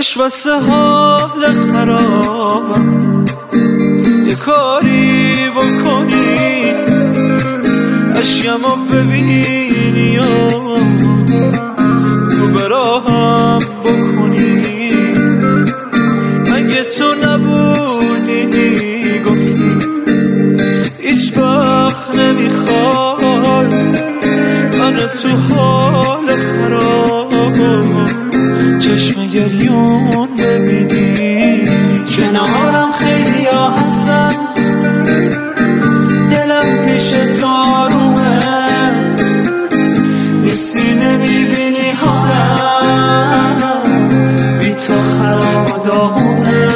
کاش واسه حال خرابم. یه کاری بکنی اشیمو ببینی و گریون ببینی کنارم خیلی ها هستن. دلم پیش تارومه نیستی نمی‌بینی حالم. بی تو خراب داغونه.